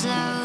slow.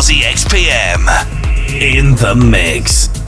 Aussie XPM in the mix.